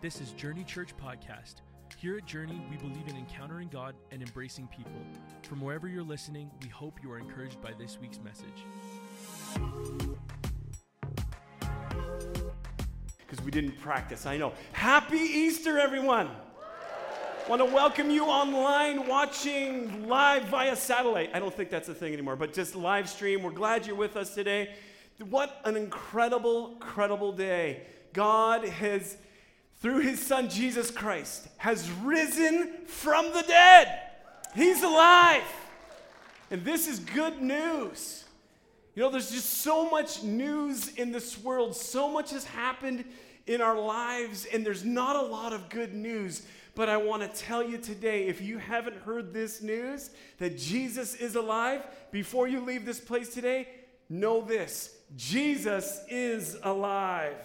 This is Journey Church Podcast. Here at Journey, we believe in encountering God and embracing people. From wherever you're listening, we hope you are encouraged by this week's message. Because we didn't practice, I know. Happy Easter, everyone! Want to welcome you online watching live via satellite. I don't think that's a thing anymore, but just live stream. We're glad you're with us today. What an incredible, incredible day. God has through his son Jesus Christ, has risen from the dead. He's alive. And this is good news. You know, there's just so much news in this world, so much has happened in our lives, and there's not a lot of good news. But I want to tell you today if you haven't heard this news that Jesus is alive, before you leave this place today, know this Jesus is alive.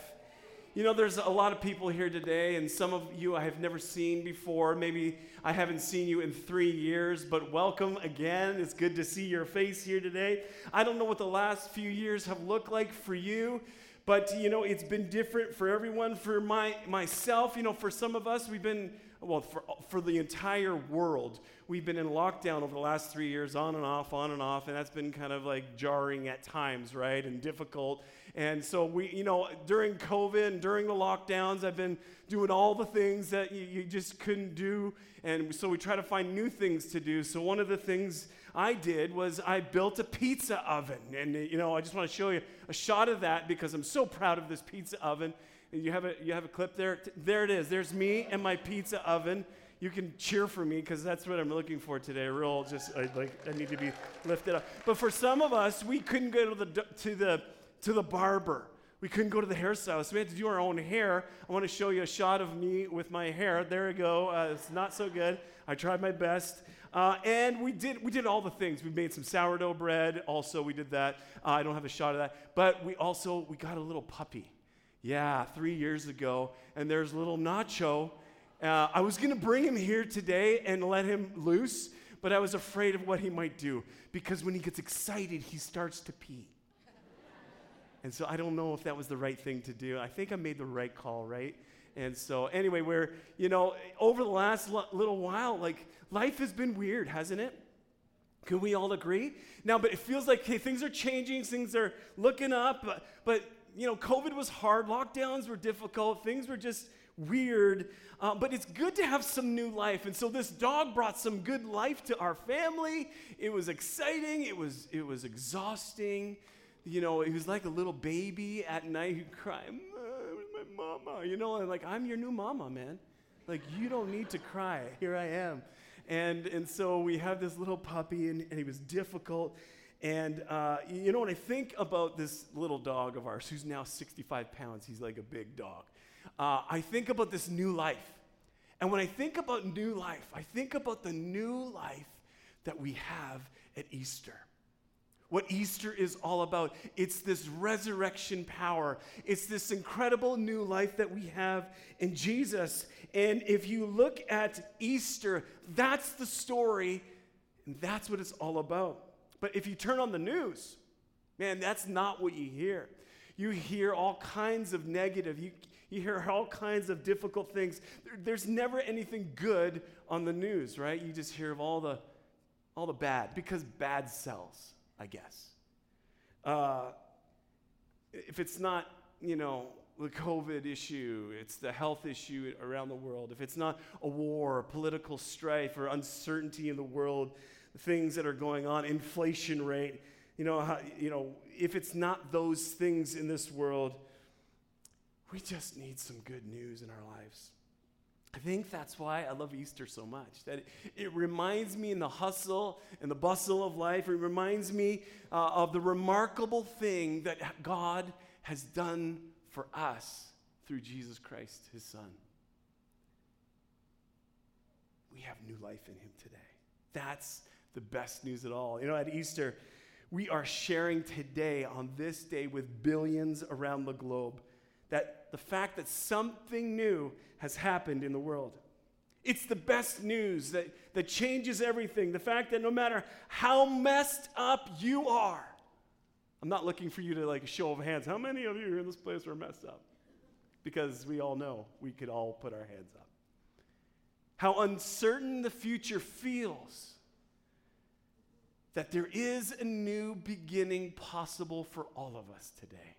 You know, there's a lot of people here today, and some of you I have never seen before. Maybe I haven't seen you in three years, but welcome again. It's good to see your face here today. I don't know what the last few years have looked like for you, but you know, it's been different for everyone. For my myself, you know, for some of us, we've been well, for, for the entire world, we've been in lockdown over the last three years, on and off, on and off, and that's been kind of like jarring at times, right? And difficult. And so we, you know, during COVID and during the lockdowns, I've been doing all the things that you, you just couldn't do. And so we try to find new things to do. So one of the things I did was I built a pizza oven. And, you know, I just want to show you a shot of that because I'm so proud of this pizza oven. And you have a, you have a clip there? There it is. There's me and my pizza oven. You can cheer for me because that's what I'm looking for today. Real, just I, like I need to be lifted up. But for some of us, we couldn't go to the to the to the barber. We couldn't go to the hairstylist. So we had to do our own hair. I want to show you a shot of me with my hair. There we go. Uh, it's not so good. I tried my best. Uh, and we did, we did all the things. We made some sourdough bread. Also, we did that. Uh, I don't have a shot of that. But we also, we got a little puppy. Yeah, three years ago. And there's little Nacho. Uh, I was going to bring him here today and let him loose, but I was afraid of what he might do because when he gets excited, he starts to pee. And so I don't know if that was the right thing to do. I think I made the right call, right? And so, anyway, we're, you know, over the last l- little while, like, life has been weird, hasn't it? Can we all agree? Now, but it feels like, hey, things are changing, things are looking up, but, but you know, COVID was hard, lockdowns were difficult, things were just weird, uh, but it's good to have some new life. And so this dog brought some good life to our family. It was exciting, it was, it was exhausting you know, he was like a little baby at night who'd cry, my mama? You know, and like, I'm your new mama, man. Like, you don't need to cry. Here I am. And, and so we have this little puppy, and, and he was difficult. And, uh, you know, when I think about this little dog of ours, who's now 65 pounds, he's like a big dog, uh, I think about this new life. And when I think about new life, I think about the new life that we have at Easter what Easter is all about. It's this resurrection power, it's this incredible new life that we have in Jesus. And if you look at Easter, that's the story, and that's what it's all about. But if you turn on the news, man, that's not what you hear. You hear all kinds of negative, you, you hear all kinds of difficult things. There, there's never anything good on the news, right? You just hear of all the all the bad because bad sells. I guess. Uh, if it's not, you know, the COVID issue, it's the health issue around the world, if it's not a war, political strife, or uncertainty in the world, things that are going on, inflation rate, you know, how, you know, if it's not those things in this world, we just need some good news in our lives. I think that's why I love Easter so much. That it, it reminds me in the hustle and the bustle of life, it reminds me uh, of the remarkable thing that God has done for us through Jesus Christ, his son. We have new life in him today. That's the best news at all. You know, at Easter, we are sharing today on this day with billions around the globe that the fact that something new has happened in the world. It's the best news that, that changes everything. The fact that no matter how messed up you are, I'm not looking for you to like a show of hands. How many of you in this place are messed up? because we all know we could all put our hands up. How uncertain the future feels. That there is a new beginning possible for all of us today.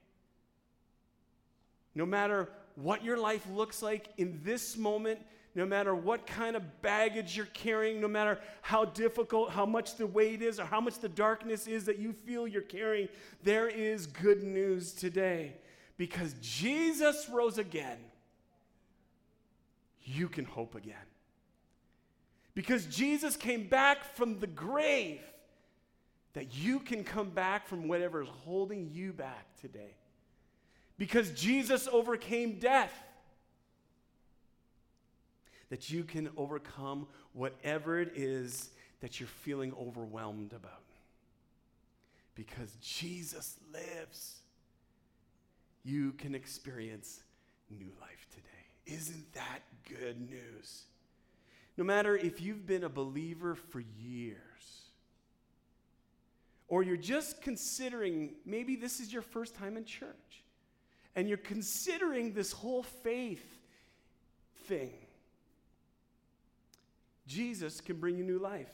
No matter what your life looks like in this moment, no matter what kind of baggage you're carrying, no matter how difficult, how much the weight is, or how much the darkness is that you feel you're carrying, there is good news today. Because Jesus rose again, you can hope again. Because Jesus came back from the grave, that you can come back from whatever is holding you back today. Because Jesus overcame death that you can overcome whatever it is that you're feeling overwhelmed about. Because Jesus lives, you can experience new life today. Isn't that good news? No matter if you've been a believer for years, or you're just considering maybe this is your first time in church, and you're considering this whole faith thing Jesus can bring you new life.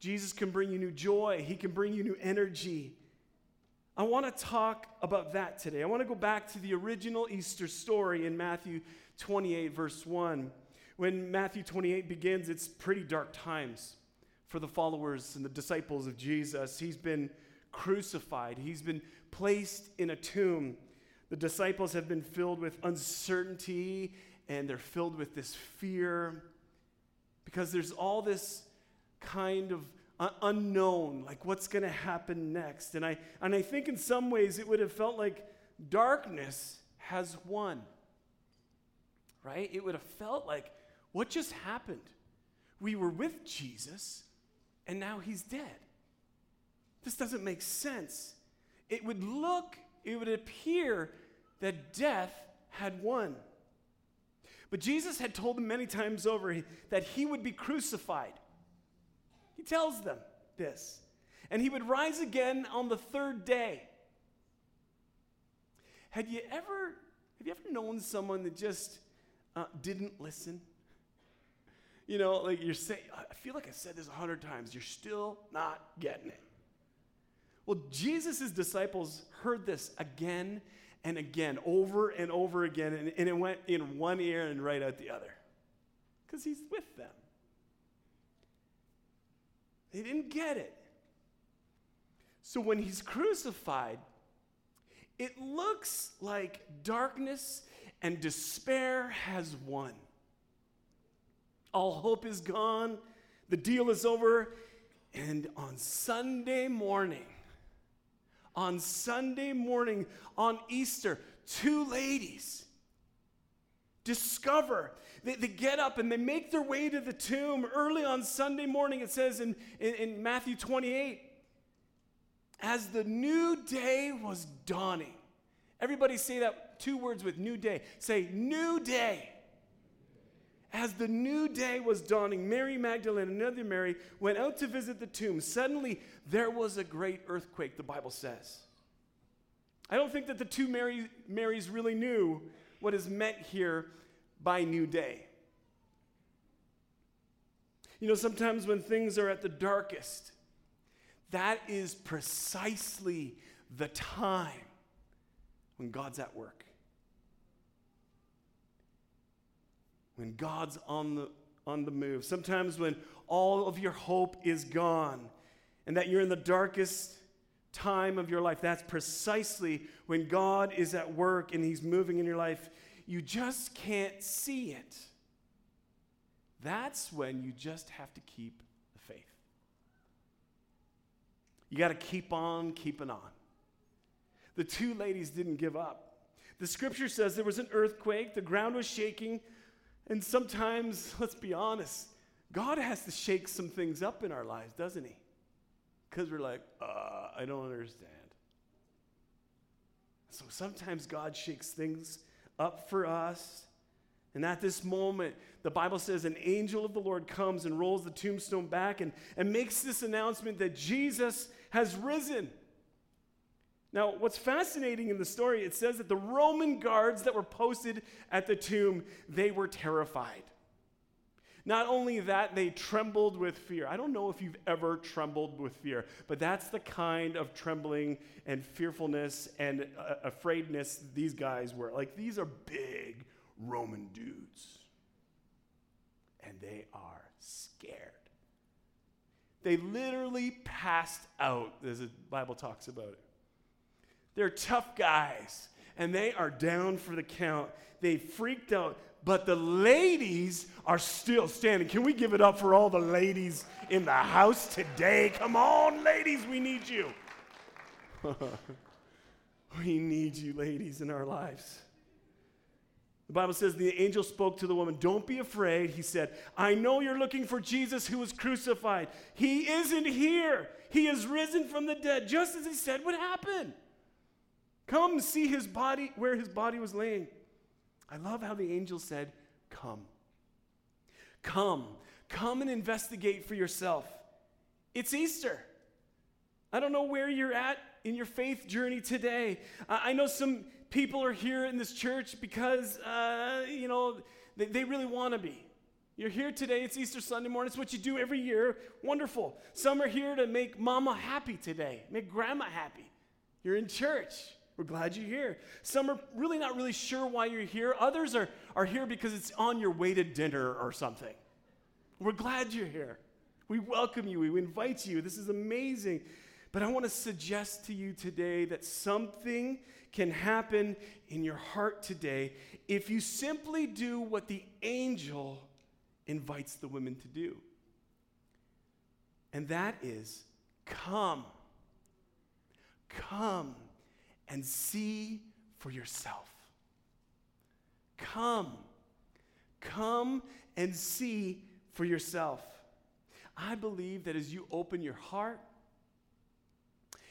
Jesus can bring you new joy. He can bring you new energy. I want to talk about that today. I want to go back to the original Easter story in Matthew 28, verse 1. When Matthew 28 begins, it's pretty dark times for the followers and the disciples of Jesus. He's been crucified, he's been placed in a tomb. The disciples have been filled with uncertainty and they're filled with this fear because there's all this kind of unknown, like what's going to happen next. And I, and I think in some ways it would have felt like darkness has won, right? It would have felt like what just happened? We were with Jesus and now he's dead. This doesn't make sense. It would look, it would appear that death had won. But Jesus had told them many times over that he would be crucified. He tells them this. And he would rise again on the third day. Had you ever have you ever known someone that just uh, didn't listen? You know, like you're saying, I feel like I said this a hundred times. You're still not getting it. Well, Jesus' disciples heard this again and again, over and over again, and, and it went in one ear and right out the other. Because he's with them. They didn't get it. So when he's crucified, it looks like darkness and despair has won. All hope is gone, the deal is over, and on Sunday morning, on Sunday morning on Easter, two ladies discover they, they, get up and they make their way to the tomb early on Sunday morning. It says in, in, in Matthew 28 as the new day was dawning. Everybody say that two words with new day. Say, new day. As the new day was dawning, Mary Magdalene another Mary went out to visit the tomb. Suddenly, there was a great earthquake, the Bible says. I don't think that the two Mary, Marys really knew what is meant here by new day. You know, sometimes when things are at the darkest, that is precisely the time when God's at work. When God's on the, on the move. Sometimes when all of your hope is gone and that you're in the darkest time of your life, that's precisely when God is at work and He's moving in your life. You just can't see it. That's when you just have to keep the faith. You got to keep on keeping on. The two ladies didn't give up. The scripture says there was an earthquake, the ground was shaking, and sometimes, let's be honest, God has to shake some things up in our lives, doesn't He? Because we're like, uh, I don't understand. So sometimes God shakes things up for us. And at this moment, the Bible says an angel of the Lord comes and rolls the tombstone back and, and makes this announcement that Jesus has risen. Now, what's fascinating in the story, it says that the Roman guards that were posted at the tomb, they were terrified. Not only that, they trembled with fear. I don't know if you've ever trembled with fear, but that's the kind of trembling and fearfulness and uh, afraidness these guys were. Like, these are big Roman dudes. And they are scared. They literally passed out, as the Bible talks about it. They're tough guys, and they are down for the count. They freaked out but the ladies are still standing. Can we give it up for all the ladies in the house today? Come on, ladies, we need you. we need you, ladies, in our lives. The Bible says the angel spoke to the woman, Don't be afraid. He said, I know you're looking for Jesus who was crucified. He isn't here. He is risen from the dead, just as he said would happen. Come see his body, where his body was laying. I love how the angel said, Come. Come. Come and investigate for yourself. It's Easter. I don't know where you're at in your faith journey today. I know some people are here in this church because, uh, you know, they, they really want to be. You're here today. It's Easter Sunday morning. It's what you do every year. Wonderful. Some are here to make mama happy today, make grandma happy. You're in church. We're glad you're here. Some are really not really sure why you're here. Others are, are here because it's on your way to dinner or something. We're glad you're here. We welcome you. We invite you. This is amazing. But I want to suggest to you today that something can happen in your heart today if you simply do what the angel invites the women to do. And that is come. Come and see for yourself. Come. Come and see for yourself. I believe that as you open your heart,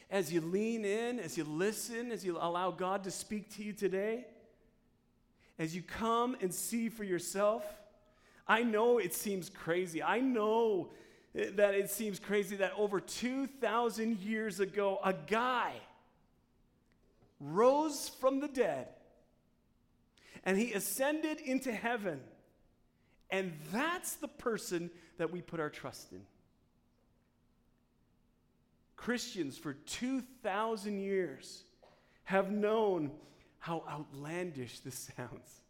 as you lean in, as you listen, as you allow God to speak to you today, as you come and see for yourself, I know it seems crazy. I know that it seems crazy that over 2,000 years ago, a guy rose from the dead and he ascended into heaven. And that's the person that we put our trust in. Christians for 2,000 years have known how outlandish this sounds.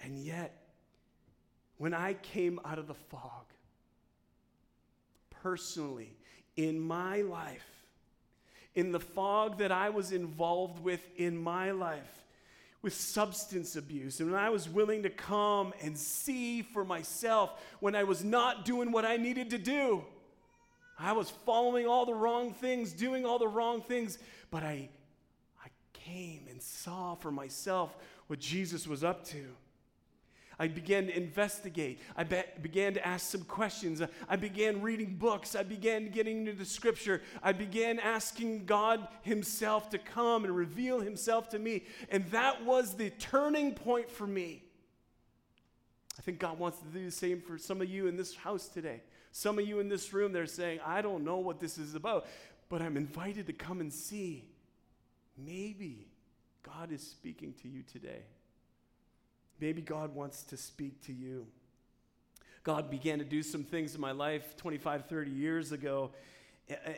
And yet, when I came out of the fog, personally, in my life, in the fog that I was involved with in my life with substance abuse, and when I was willing to come and see for myself when I was not doing what I needed to do. I was following all the wrong things, doing all the wrong things, but I, I came and saw for myself what Jesus was up to. I began to investigate. I be- began to ask some questions. I began reading books. I began getting into the scripture. I began asking God Himself to come and reveal Himself to me. And that was the turning point for me. I think God wants to do the same for some of you in this house today. Some of you in this room, they're saying, I don't know what this is about, but I'm invited to come and see. Maybe God is speaking to you today. Maybe God wants to speak to you. God began to do some things in my life 25, 30 years ago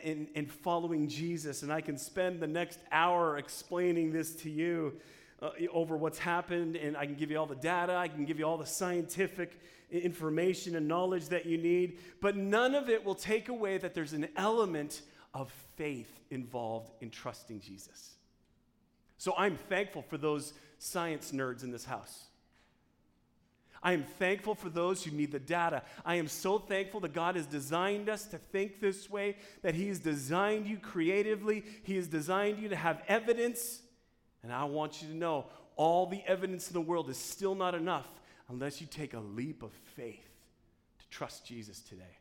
in, in following Jesus, and I can spend the next hour explaining this to you uh, over what's happened, and I can give you all the data, I can give you all the scientific information and knowledge that you need, but none of it will take away that there's an element of faith involved in trusting Jesus. So I'm thankful for those science nerds in this house. I am thankful for those who need the data. I am so thankful that God has designed us to think this way, that He has designed you creatively, He has designed you to have evidence. And I want you to know all the evidence in the world is still not enough unless you take a leap of faith to trust Jesus today.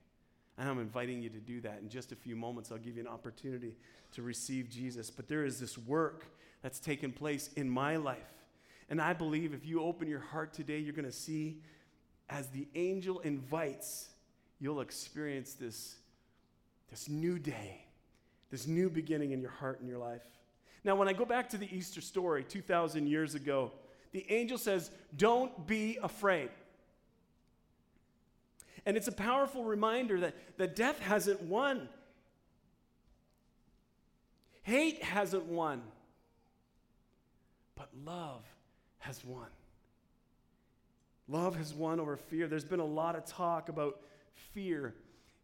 And I'm inviting you to do that. In just a few moments, I'll give you an opportunity to receive Jesus. But there is this work that's taken place in my life and I believe if you open your heart today, you're going to see as the angel invites, you'll experience this, this new day, this new beginning in your heart and your life. Now, when I go back to the Easter story 2,000 years ago, the angel says, Don't be afraid. And it's a powerful reminder that, that death hasn't won, hate hasn't won, but love has won. Love has won over fear. There's been a lot of talk about fear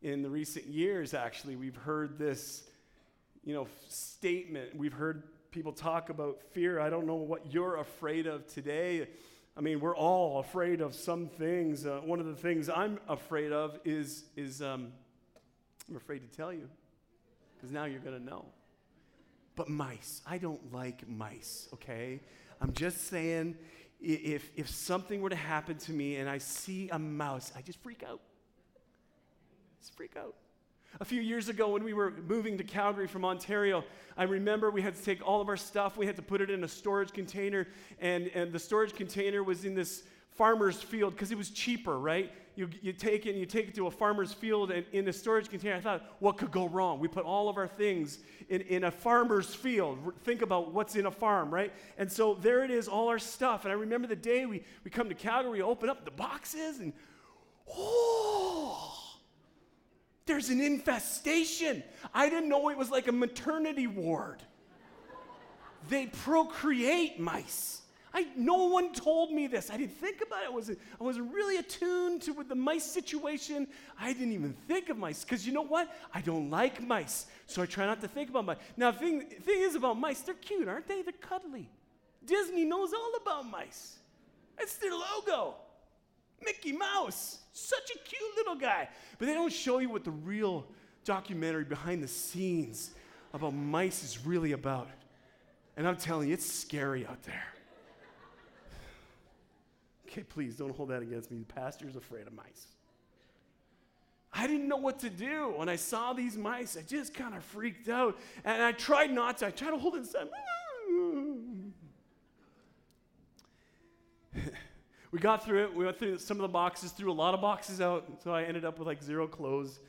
in the recent years, actually. We've heard this, you know, statement. We've heard people talk about fear. I don't know what you're afraid of today. I mean, we're all afraid of some things. Uh, one of the things I'm afraid of is, is um, I'm afraid to tell you, because now you're going to know. But mice, I don't like mice, okay? I'm just saying, if, if something were to happen to me and I see a mouse, I just freak out. Just freak out. A few years ago, when we were moving to Calgary from Ontario, I remember we had to take all of our stuff, we had to put it in a storage container, and, and the storage container was in this farmer's field because it was cheaper, right? You, you take it and you take it to a farmer's field and in a storage container. I thought, what could go wrong? We put all of our things in, in a farmer's field. Think about what's in a farm, right? And so there it is, all our stuff. And I remember the day we, we come to Calgary, open up the boxes, and oh, there's an infestation. I didn't know it was like a maternity ward. They procreate mice. I, no one told me this. I didn't think about it. I wasn't, I wasn't really attuned to the mice situation. I didn't even think of mice because you know what? I don't like mice, so I try not to think about mice. Now, the thing, thing is about mice, they're cute, aren't they? They're cuddly. Disney knows all about mice. That's their logo. Mickey Mouse, such a cute little guy. But they don't show you what the real documentary behind the scenes about mice is really about. And I'm telling you, it's scary out there. Okay, please don't hold that against me. The pastor's afraid of mice. I didn't know what to do. When I saw these mice, I just kind of freaked out. And I tried not to. I tried to hold it inside. Ah. we got through it. We went through some of the boxes, threw a lot of boxes out. So I ended up with like zero clothes.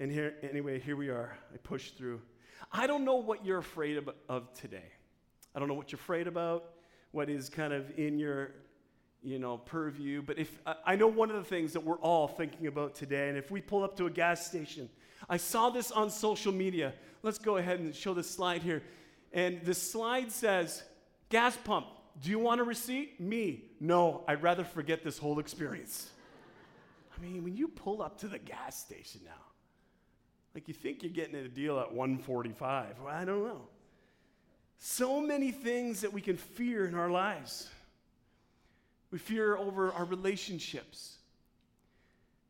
And here, anyway, here we are. I pushed through. I don't know what you're afraid of, of today. I don't know what you're afraid about, what is kind of in your you know, purview. But if I know one of the things that we're all thinking about today, and if we pull up to a gas station, I saw this on social media. Let's go ahead and show this slide here. And the slide says, gas pump, do you want a receipt? Me, no, I'd rather forget this whole experience. I mean, when you pull up to the gas station now, like you think you're getting a deal at 145. Well, I don't know. So many things that we can fear in our lives. We fear over our relationships.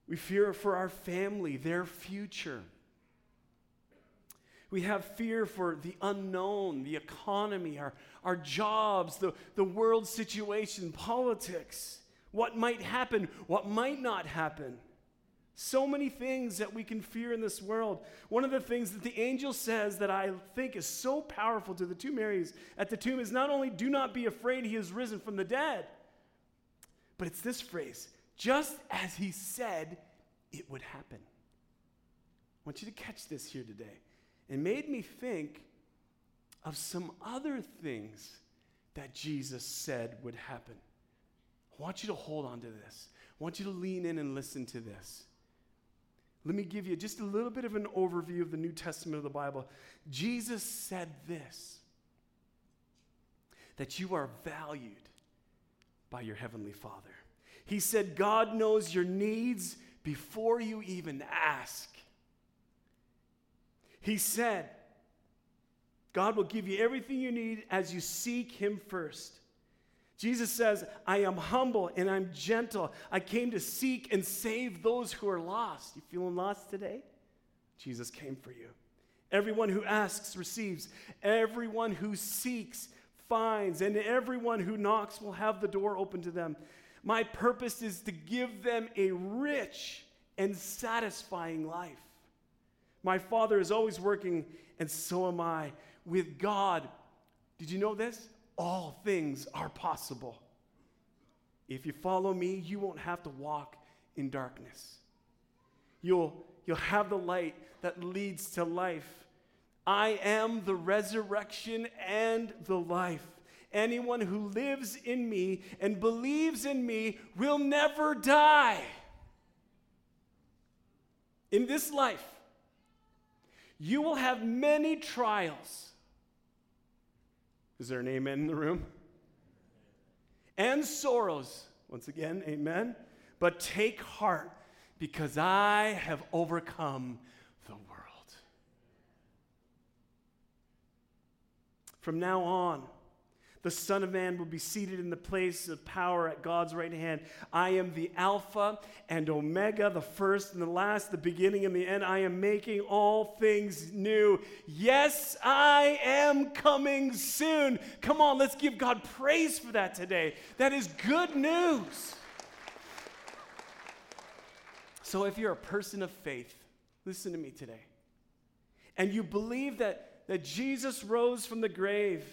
We fear for our family, their future. We have fear for the unknown, the economy, our, our jobs, the, the world situation, politics, what might happen, what might not happen. So many things that we can fear in this world. One of the things that the angel says that I think is so powerful to the two Marys at the tomb is not only do not be afraid, he is risen from the dead. But it's this phrase just as he said it would happen. I want you to catch this here today. It made me think of some other things that Jesus said would happen. I want you to hold on to this. I want you to lean in and listen to this. Let me give you just a little bit of an overview of the New Testament of the Bible. Jesus said this that you are valued by your Heavenly Father. He said, God knows your needs before you even ask. He said, God will give you everything you need as you seek Him first. Jesus says, I am humble and I'm gentle. I came to seek and save those who are lost. You feeling lost today? Jesus came for you. Everyone who asks receives, everyone who seeks finds, and everyone who knocks will have the door open to them. My purpose is to give them a rich and satisfying life. My Father is always working, and so am I. With God, did you know this? All things are possible. If you follow me, you won't have to walk in darkness. You'll, you'll have the light that leads to life. I am the resurrection and the life. Anyone who lives in me and believes in me will never die. In this life, you will have many trials. Is there an amen in the room? And sorrows. Once again, amen. But take heart because I have overcome the world. From now on, the Son of Man will be seated in the place of power at God's right hand. I am the Alpha and Omega, the first and the last, the beginning and the end. I am making all things new. Yes, I am coming soon. Come on, let's give God praise for that today. That is good news. So, if you're a person of faith, listen to me today, and you believe that, that Jesus rose from the grave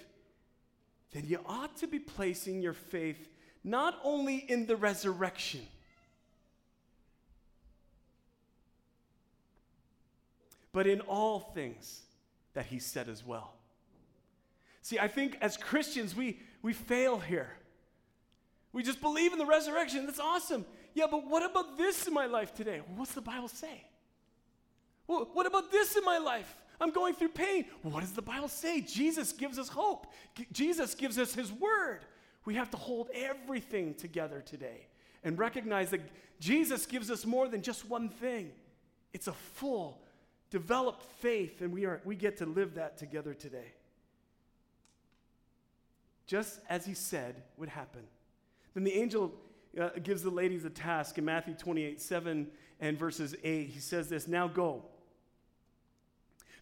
then you ought to be placing your faith not only in the resurrection, but in all things that he said as well. See, I think as Christians, we, we fail here. We just believe in the resurrection. That's awesome. Yeah, but what about this in my life today? what's the Bible say? What about this in my life? I'm going through pain. What does the Bible say? Jesus gives us hope, G- Jesus gives us His word. We have to hold everything together today and recognize that Jesus gives us more than just one thing. It's a full, developed faith, and we, are, we get to live that together today. Just as he said would happen. Then the angel uh, gives the ladies a task in Matthew 28 7 and verses 8. He says this Now go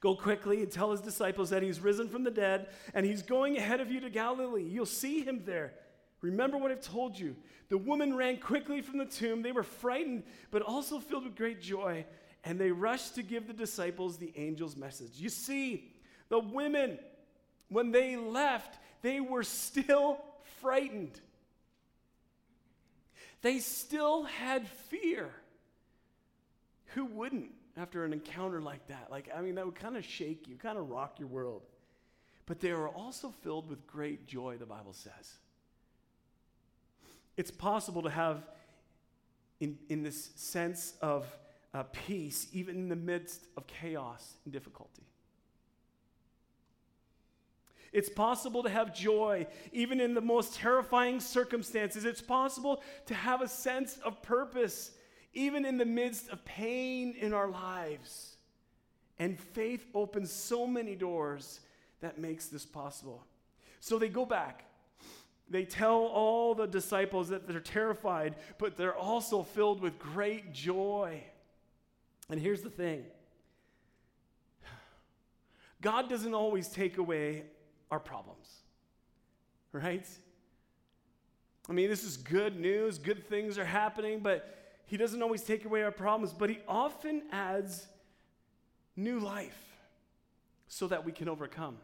Go quickly and tell his disciples that he's risen from the dead and he's going ahead of you to Galilee. You'll see him there. Remember what I've told you. The woman ran quickly from the tomb. They were frightened, but also filled with great joy, and they rushed to give the disciples the angel's message. You see, the women, when they left, they were still frightened. They still had fear. Who wouldn't? After an encounter like that. Like, I mean, that would kind of shake you, kind of rock your world. But they are also filled with great joy, the Bible says. It's possible to have, in, in this sense of uh, peace, even in the midst of chaos and difficulty. It's possible to have joy even in the most terrifying circumstances. It's possible to have a sense of purpose even in the midst of pain in our lives. And faith opens so many doors that makes this possible. So they go back. They tell all the disciples that they're terrified, but they're also filled with great joy. And here's the thing God doesn't always take away our problems, right? I mean, this is good news, good things are happening, but he doesn't always take away our problems, but He often adds new life so that we can overcome.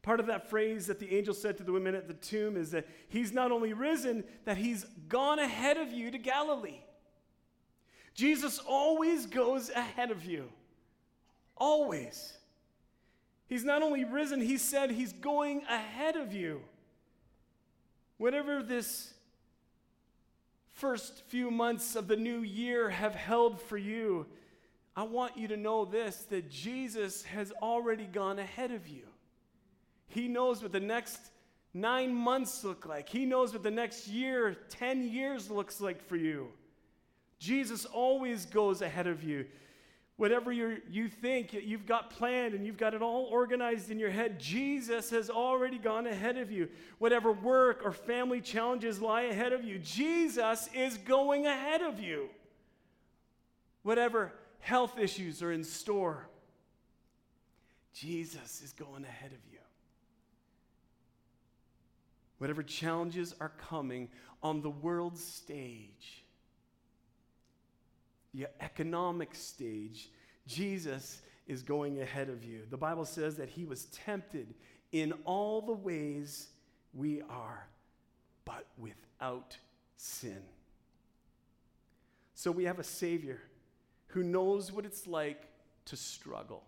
Part of that phrase that the angel said to the women at the tomb is that He's not only risen, that He's gone ahead of you to Galilee. Jesus always goes ahead of you. Always. He's not only risen, He said He's going ahead of you. Whatever this first few months of the new year have held for you, I want you to know this that Jesus has already gone ahead of you. He knows what the next nine months look like, He knows what the next year, 10 years looks like for you. Jesus always goes ahead of you. Whatever you you think you've got planned and you've got it all organized in your head, Jesus has already gone ahead of you. Whatever work or family challenges lie ahead of you, Jesus is going ahead of you. Whatever health issues are in store, Jesus is going ahead of you. Whatever challenges are coming on the world stage, the economic stage, Jesus is going ahead of you. The Bible says that he was tempted in all the ways we are, but without sin. So we have a Savior who knows what it's like to struggle.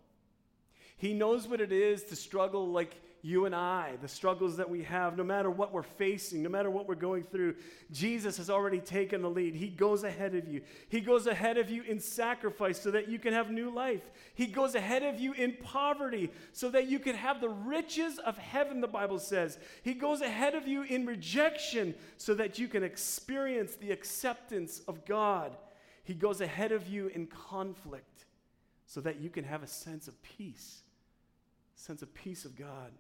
He knows what it is to struggle like you and I, the struggles that we have, no matter what we're facing, no matter what we're going through, Jesus has already taken the lead. He goes ahead of you. He goes ahead of you in sacrifice so that you can have new life. He goes ahead of you in poverty so that you can have the riches of heaven, the Bible says. He goes ahead of you in rejection so that you can experience the acceptance of God. He goes ahead of you in conflict so that you can have a sense of peace, sense of peace of God.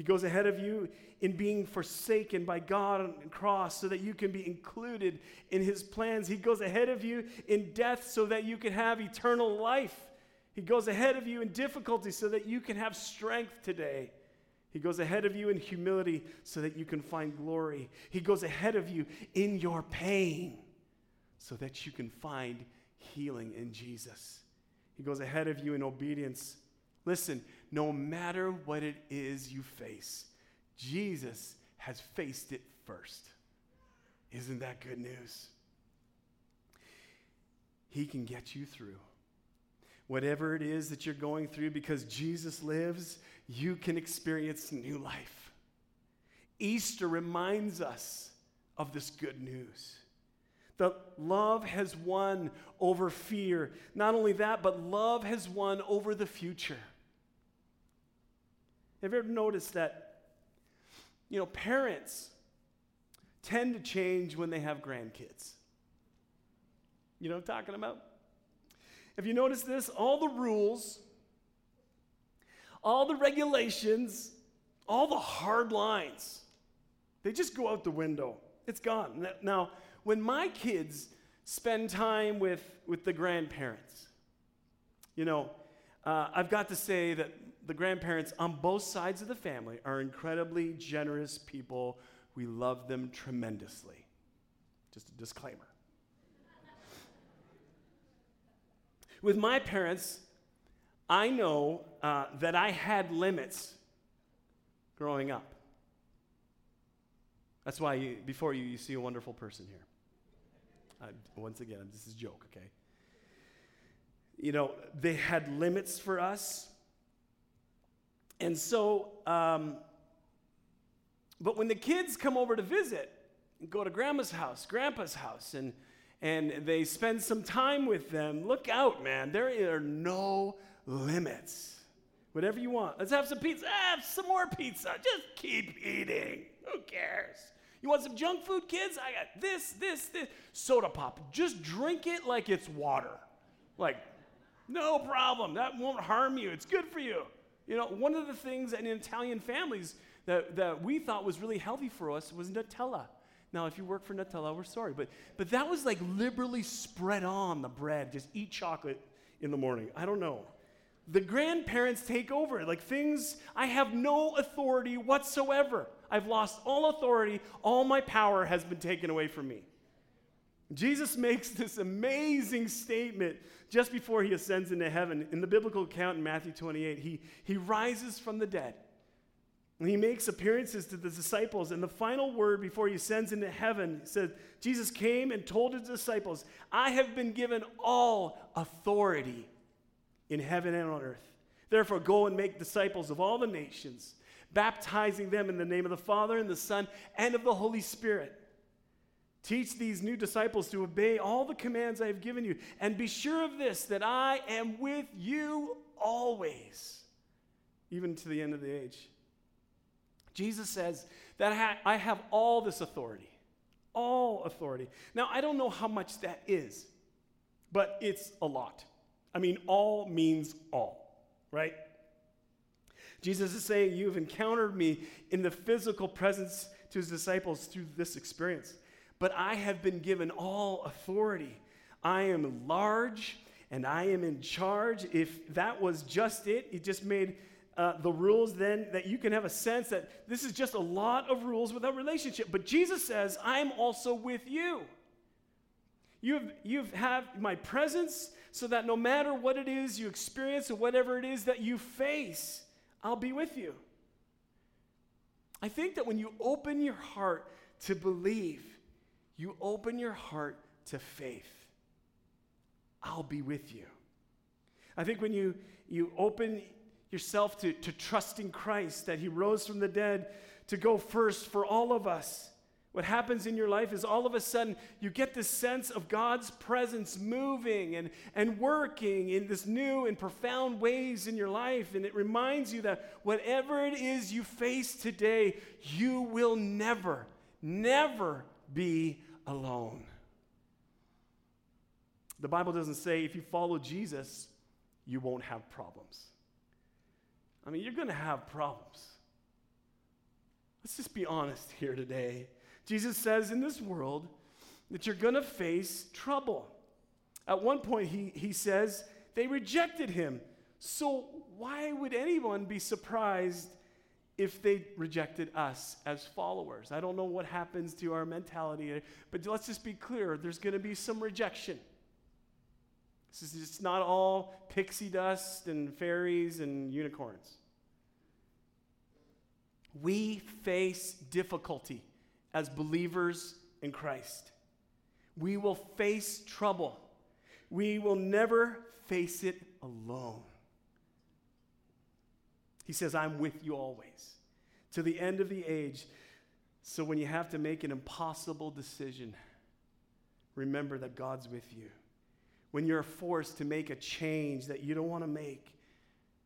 He goes ahead of you in being forsaken by God on the cross so that you can be included in his plans. He goes ahead of you in death so that you can have eternal life. He goes ahead of you in difficulty so that you can have strength today. He goes ahead of you in humility so that you can find glory. He goes ahead of you in your pain so that you can find healing in Jesus. He goes ahead of you in obedience. Listen, no matter what it is you face, Jesus has faced it first. Isn't that good news? He can get you through. Whatever it is that you're going through, because Jesus lives, you can experience new life. Easter reminds us of this good news. That love has won over fear. Not only that, but love has won over the future. Have you ever noticed that, you know, parents tend to change when they have grandkids? You know what I'm talking about? Have you noticed this? All the rules, all the regulations, all the hard lines, they just go out the window. It's gone. Now, when my kids spend time with, with the grandparents, you know, uh, I've got to say that the grandparents on both sides of the family are incredibly generous people. We love them tremendously. Just a disclaimer. With my parents, I know uh, that I had limits growing up. That's why you, before you, you see a wonderful person here. Once again, this is a joke, okay? You know, they had limits for us. And so, um, but when the kids come over to visit, go to grandma's house, grandpa's house, and, and they spend some time with them, look out, man. There are no limits. Whatever you want. Let's have some pizza. Have some more pizza. Just keep eating. Who cares? You want some junk food, kids? I got this, this, this. Soda pop. Just drink it like it's water. Like, no problem. That won't harm you. It's good for you. You know, one of the things in Italian families that, that we thought was really healthy for us was Nutella. Now, if you work for Nutella, we're sorry, but, but that was like liberally spread on the bread. Just eat chocolate in the morning. I don't know. The grandparents take over. Like things, I have no authority whatsoever. I've lost all authority. All my power has been taken away from me. Jesus makes this amazing statement just before he ascends into heaven. In the biblical account in Matthew 28, he, he rises from the dead. And he makes appearances to the disciples. And the final word before he ascends into heaven said, Jesus came and told his disciples, I have been given all authority in heaven and on earth. Therefore, go and make disciples of all the nations, baptizing them in the name of the Father and the Son and of the Holy Spirit Teach these new disciples to obey all the commands I have given you, and be sure of this that I am with you always, even to the end of the age. Jesus says that I have all this authority, all authority. Now, I don't know how much that is, but it's a lot. I mean, all means all, right? Jesus is saying, You have encountered me in the physical presence to his disciples through this experience but I have been given all authority. I am large and I am in charge. If that was just it, it just made uh, the rules then that you can have a sense that this is just a lot of rules without relationship. But Jesus says, I'm also with you. You've, you've have my presence so that no matter what it is you experience or whatever it is that you face, I'll be with you. I think that when you open your heart to believe, you open your heart to faith, I'll be with you. I think when you, you open yourself to, to trusting Christ, that He rose from the dead to go first for all of us. What happens in your life is all of a sudden you get this sense of God's presence moving and, and working in this new and profound ways in your life. And it reminds you that whatever it is you face today, you will never, never be alone. The Bible doesn't say if you follow Jesus, you won't have problems. I mean, you're going to have problems. Let's just be honest here today. Jesus says in this world that you're going to face trouble. At one point, he, he says they rejected him. So, why would anyone be surprised if they rejected us as followers? I don't know what happens to our mentality, but let's just be clear there's going to be some rejection. This is, it's not all pixie dust and fairies and unicorns. We face difficulty as believers in Christ. We will face trouble. We will never face it alone. He says, I'm with you always to the end of the age. So when you have to make an impossible decision, remember that God's with you. When you're forced to make a change that you don't want to make,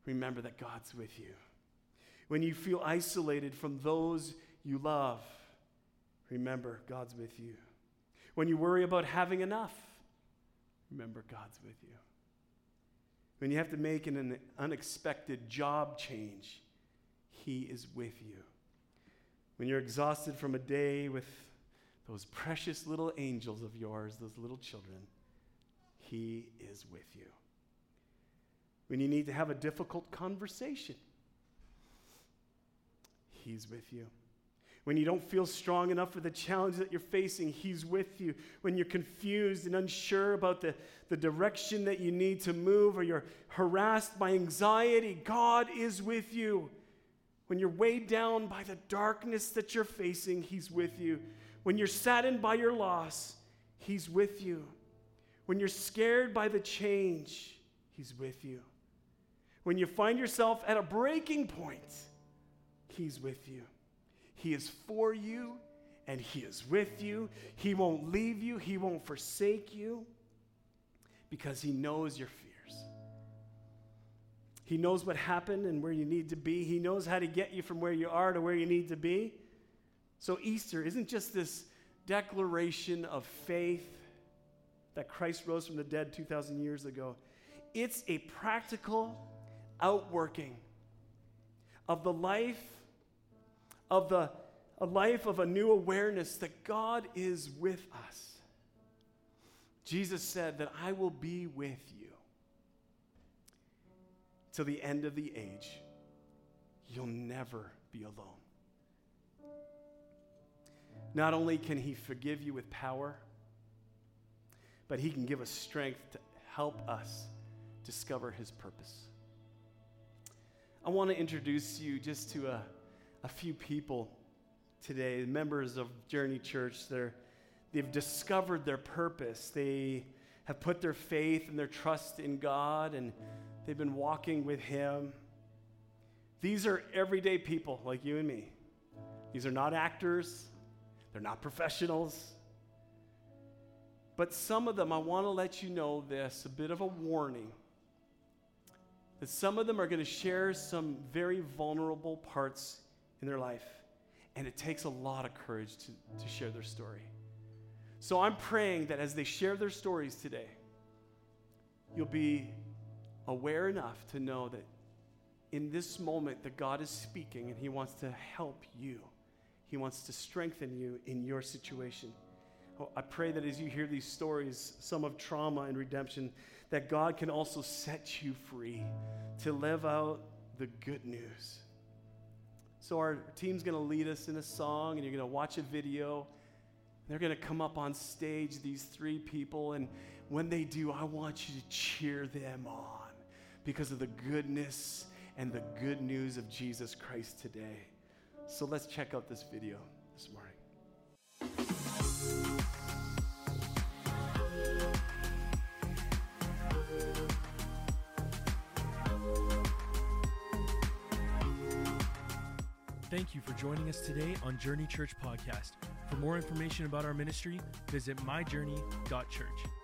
remember that God's with you. When you feel isolated from those you love, remember God's with you. When you worry about having enough, remember God's with you. When you have to make an, unexpected job change, He is with you. When you're exhausted from a day with those precious little angels of yours, those little children, He is with you. When you need to have a difficult conversation, He's with you. When you don't feel strong enough for the challenge that you're facing, He's with you. When you're confused and unsure about the, the direction that you need to move, or you're harassed by anxiety, God is with you. When you're weighed down by the darkness that you're facing, He's with you. When you're saddened by your loss, He's with you. When you're scared by the change, He's with you. When you find yourself at a breaking point, He's with you. He is for you and He is with you. He won't leave you, He won't forsake you because He knows your fears. He knows what happened and where you need to be. He knows how to get you from where you are to where you need to be. So, Easter isn't just this declaration of faith that Christ rose from the dead 2,000 years ago, it's a practical outworking of the life of the a life of a new awareness that God is with us. Jesus said that I will be with you till the end of the age. You'll never be alone. Not only can he forgive you with power, but he can give us strength to help us discover his purpose. I want to introduce you just to a a few people today, members of Journey Church. They're, they've discovered their purpose. They have put their faith and their trust in God, and they've been walking with Him. These are everyday people like you and me. These are not actors, they're not professionals. But some of them, I want to let you know this a bit of a warning that some of them are going to share some very vulnerable parts in their life. And it takes a lot of courage to, to share their story. So I'm praying that as they share their stories today, you'll be aware enough to know that in this moment that God is speaking and he wants to help you. He wants to strengthen you in your situation. Oh, I pray that as you hear these stories, some of trauma and redemption, that God can also set you free to live out the good news. So our team's going to lead us in a song, and you're going to watch a video. They're going to come up on stage, these three people, and when they do, I want you to cheer them on because of the goodness and the good news of Jesus Christ today. So let's check out this video thank you for joining us today on Journey Church Podcast. For more information about our ministry, visit myjourney.church.